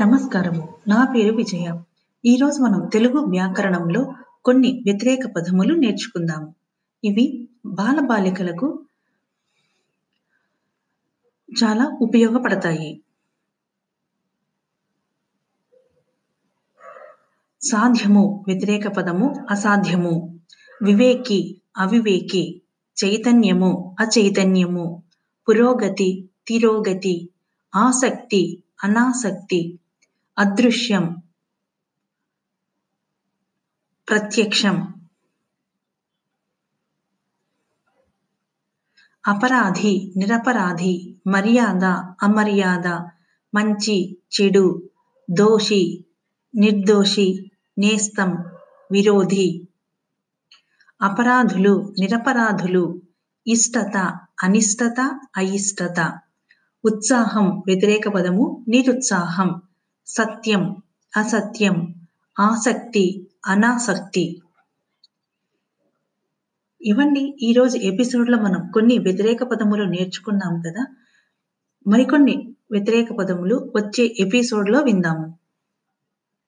నమస్కారము. నా పేరు విజయ. ఈరోజు మనం తెలుగు వ్యాకరణంలో కొన్ని వ్యతిరేక పదములు నేర్చుకుందాము ఇవి బాలబాలికలకు చాలా ఉపయోగపడతాయి. సాధ్యము వ్యతిరేక పదము అసాధ్యము. వివేకి అవివేకి. చైతన్యము అచైతన్యము. పురోగతి తిరోగతి. ఆసక్తి అనాసక్తి. అదృశ్యం ప్రత్యక్షం అపరాధి నిరపరాధి మర్యాద అమర్యాద మంచి చెడు దోషి నిర్దోషి నేస్తం విరోధి అపరాధులు నిరపరాధులు ఇష్టత అనిష్టత అయిష్టత ఉత్సాహం వ్యతిరేక పదము నిరుత్సాహం. సత్యం అసత్యం ఆసక్తి అనాసక్తి. ఇవండి ఈరోజు ఎపిసోడ్లో మనం కొన్ని వ్యతిరేక పదములు నేర్చుకున్నాం కదా. మరికొన్ని వ్యతిరేక పదములు వచ్చే ఎపిసోడ్లో విందాము.